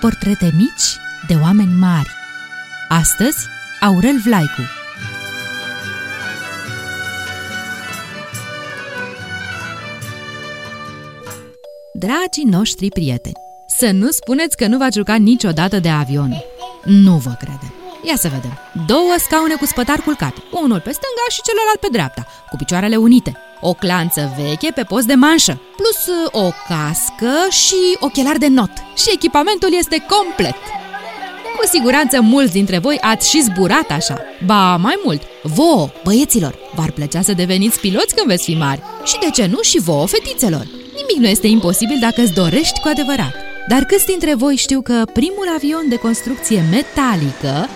portrete mici de oameni mari. Astăzi, Aurel Vlaicu. Dragii noștri prieteni, să nu spuneți că nu v-ați jucat niciodată de avion. Nu vă credem. Ia să vedem. Două scaune cu spătar culcate, unul pe stânga și celălalt pe dreapta, cu picioarele unite. O clanță veche pe post de manșă, plus uh, o cască și ochelari de not. Și echipamentul este complet. Cu siguranță mulți dintre voi ați și zburat așa. Ba, mai mult, vouă, băieților, v-ar plăcea să deveniți piloți când veți fi mari. Și de ce nu și vouă, fetițelor? Nimic nu este imposibil dacă îți dorești cu adevărat. Dar câți dintre voi știu că primul avion de construcție metalică,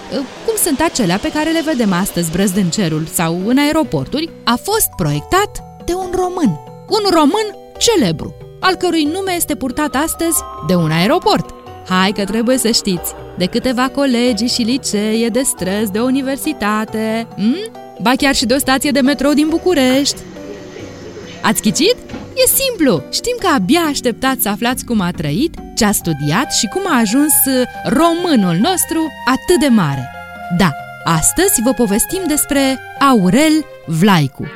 cum sunt acelea pe care le vedem astăzi brăzdând cerul sau în aeroporturi, a fost proiectat de un român. Un român celebru, al cărui nume este purtat astăzi de un aeroport. Hai că trebuie să știți, de câteva colegi și licee, de străzi, de universitate, hm? ba chiar și de o stație de metrou din București. Ați ghicit? E simplu! Știm că abia așteptați să aflați cum a trăit, ce a studiat și cum a ajuns uh, românul nostru atât de mare. Da, astăzi vă povestim despre Aurel Vlaicu.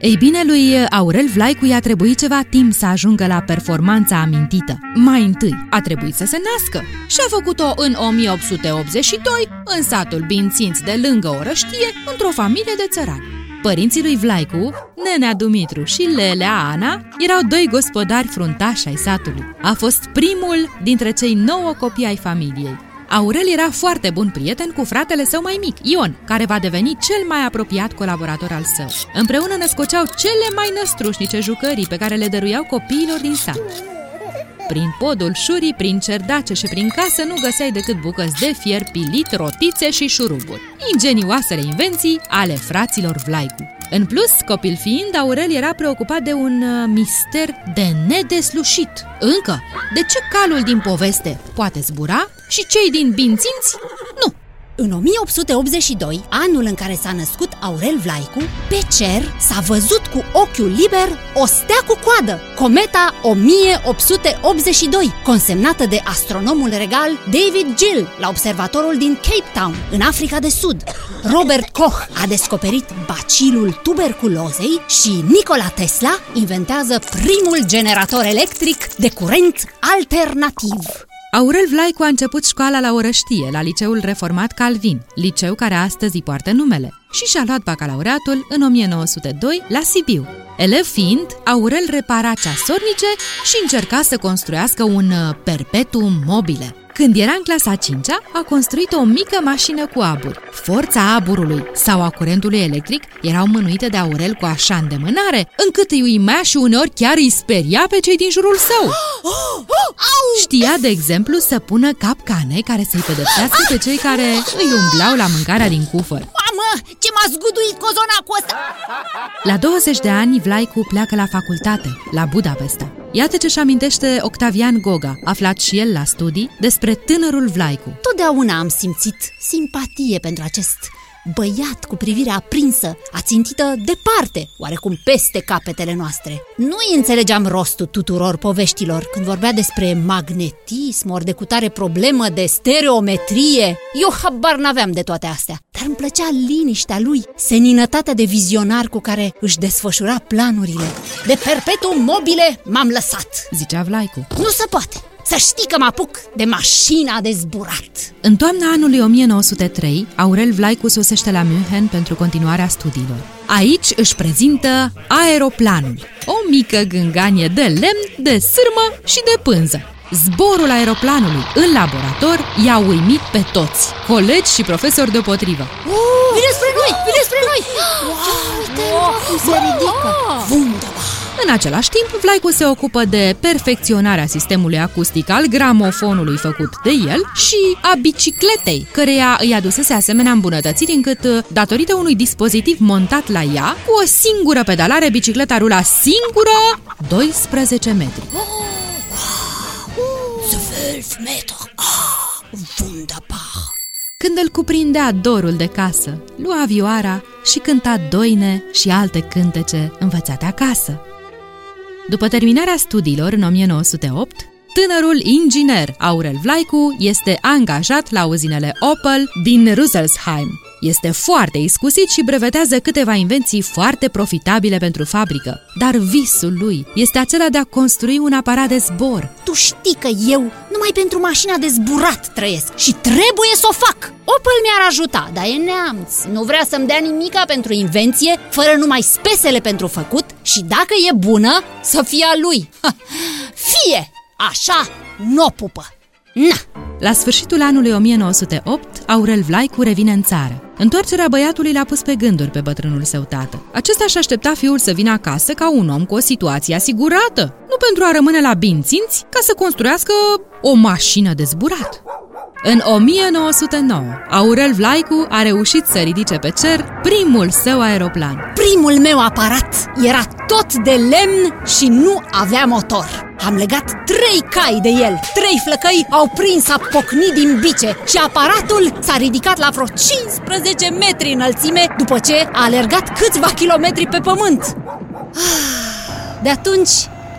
Ei bine, lui Aurel Vlaicu i-a trebuit ceva timp să ajungă la performanța amintită. Mai întâi, a trebuit să se nască și a făcut-o în 1882 în satul Binținț de lângă Orăștie, într-o familie de țărani. Părinții lui Vlaicu, Nenea Dumitru și Lelea Ana, erau doi gospodari fruntași ai satului. A fost primul dintre cei nouă copii ai familiei. Aurel era foarte bun prieten cu fratele său mai mic, Ion, care va deveni cel mai apropiat colaborator al său. Împreună născoceau cele mai năstrușnice jucării pe care le dăruiau copiilor din sat. Prin podul șurii, prin cerdace și prin casă nu găseai decât bucăți de fier pilit, rotițe și șuruburi. Ingenioasele invenții ale fraților Vlaicu. În plus, copil fiind, Aurel era preocupat de un uh, mister de nedeslușit. Încă, de ce calul din poveste poate zbura și cei din binținți nu? În 1882, anul în care s-a născut Aurel Vlaicu, pe cer s-a văzut cu ochiul liber o stea cu coadă, cometa 1882, consemnată de astronomul regal David Gill la observatorul din Cape Town, în Africa de Sud. Robert Koch a descoperit bacilul tuberculozei și Nikola Tesla inventează primul generator electric de curent alternativ. Aurel Vlaicu a început școala la Orăștie, la Liceul Reformat Calvin, liceu care astăzi îi poartă numele, și și-a luat bacalaureatul în 1902 la Sibiu. Elev fiind, Aurel repara ceasornice și încerca să construiască un uh, perpetuum mobile. Când era în clasa 5 a construit o mică mașină cu aburi. Forța aburului sau a curentului electric erau mânuite de Aurel cu așa îndemânare, încât îi uimea și uneori chiar îi speria pe cei din jurul său. Știa, de exemplu, să pună capcane care să-i pedepsească pe cei care îi umblau la mâncarea din cufăr. Mamă, ce m-a zguduit cozonacul ăsta! La 20 de ani, Vlaicu pleacă la facultate, la Budapesta. Iată ce-și amintește Octavian Goga, aflat și el la studii, despre tânărul Vlaicu. Totdeauna am simțit simpatie pentru acest băiat cu privirea aprinsă, ațintită departe, oarecum peste capetele noastre. Nu îi înțelegeam rostul tuturor poveștilor când vorbea despre magnetism, ori de cutare problemă de stereometrie. Eu habar n-aveam de toate astea, dar îmi plăcea liniștea lui, seninătatea de vizionar cu care își desfășura planurile. De perpetuum mobile m-am lăsat, zicea Vlaicu. Nu se poate! Să știi că mă apuc de mașina de zburat! În toamna anului 1903, Aurel Vlaicu sosește la München pentru continuarea studiilor. Aici își prezintă aeroplanul, o mică gânganie de lemn, de sârmă și de pânză. Zborul aeroplanului în laborator i-a uimit pe toți, colegi și profesori deopotrivă. Uh, vine spre noi! Vine spre noi! Wow, uite, wow, se ridică! Wunderbar! În același timp, Vlaicu se ocupă de perfecționarea sistemului acustic al gramofonului făcut de el și a bicicletei, căreia îi adusese asemenea îmbunătățiri încât, datorită unui dispozitiv montat la ea, cu o singură pedalare, bicicleta rula singură 12 metri. Oh, wow, 12 metri! Ah, wunderbar! Când îl cuprindea dorul de casă, lua vioara și cânta doine și alte cântece învățate acasă. După terminarea studiilor în 1908, tânărul inginer Aurel Vlaicu este angajat la uzinele Opel din Rüsselsheim. Este foarte iscusit și brevetează câteva invenții foarte profitabile pentru fabrică. Dar visul lui este acela de a construi un aparat de zbor. Tu știi că eu numai pentru mașina de zburat trăiesc și trebuie să o fac. Opel mi-ar ajuta, dar e neamț. Nu vrea să-mi dea nimica pentru invenție, fără numai spesele pentru făcut și dacă e bună, să fie a lui. Ha, fie! Așa nu o pupă. Na! La sfârșitul anului 1908, Aurel Vlaicu revine în țară. Întoarcerea băiatului l-a pus pe gânduri pe bătrânul său tată. Acesta și aștepta fiul să vină acasă ca un om cu o situație asigurată, nu pentru a rămâne la binținți, ca să construiască o mașină de zburat. În 1909, Aurel Vlaicu a reușit să ridice pe cer primul său aeroplan. Primul meu aparat era tot de lemn și nu avea motor. Am legat trei cai de el Trei flăcăi au prins a pocni din bice Și aparatul s-a ridicat la vreo 15 metri înălțime După ce a alergat câțiva kilometri pe pământ De atunci,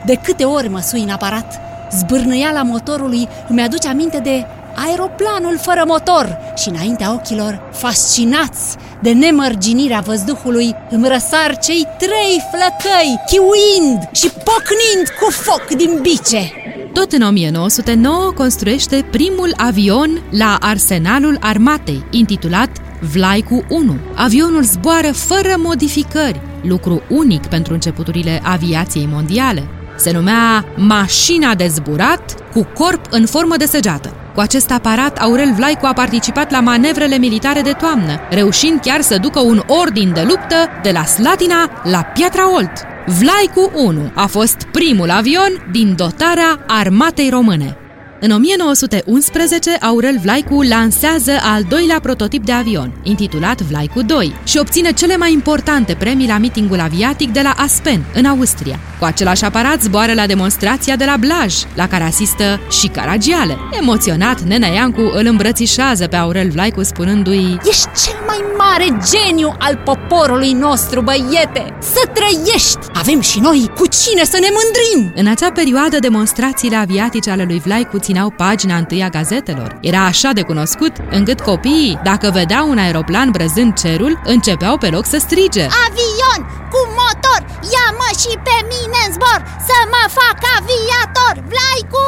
de câte ori mă sui în aparat Zbârnăiala motorului îmi aduce aminte de aeroplanul fără motor și înaintea ochilor, fascinați de nemărginirea văzduhului, îmi răsar cei trei flăcăi, chiuind și pocnind cu foc din bice. Tot în 1909 construiește primul avion la arsenalul armatei, intitulat Vlaicu 1. Avionul zboară fără modificări, lucru unic pentru începuturile aviației mondiale. Se numea mașina de zburat cu corp în formă de săgeată. Cu acest aparat, Aurel Vlaicu a participat la manevrele militare de toamnă, reușind chiar să ducă un ordin de luptă de la Slatina la Piatra Olt. Vlaicu 1 a fost primul avion din dotarea armatei române. În 1911, Aurel Vlaicu lansează al doilea prototip de avion, intitulat Vlaicu 2, și obține cele mai importante premii la mitingul aviatic de la Aspen, în Austria. Cu același aparat zboară la demonstrația de la Blaj, la care asistă și Caragiale. Emoționat, Nena Iancu îl îmbrățișează pe Aurel Vlaicu spunându-i Ești cel mai mare geniu al poporului nostru, băiete! Să trăiești! Avem și noi cu cine să ne mândrim! În acea perioadă, demonstrațiile aviatice ale lui Vlaicu țineau pagina întâi a gazetelor. Era așa de cunoscut încât copiii, dacă vedeau un aeroplan brăzând cerul, începeau pe loc să strige Avion cu motor, ia-mă și pe mine în zbor Să mă fac aviator, Vlaicu!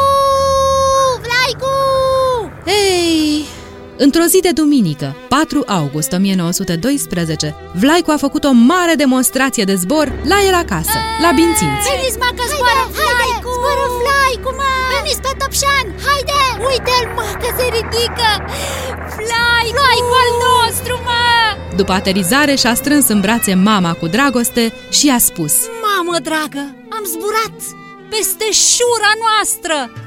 Vlaicu! Ei, Într-o zi de duminică, 4 august 1912, Vlaicu a făcut o mare demonstrație de zbor la el acasă, la Binținți. Veniți, mă, că zboară Vlaicu! Zboară Vlaicu, mă! Veniți pe Topșan! Haide! Uite-l, mă, că se ridică! Vlaicu! Vlaicu al nostru, mă! După aterizare și-a strâns în brațe mama cu dragoste și i-a spus Mamă dragă, am zburat peste șura noastră!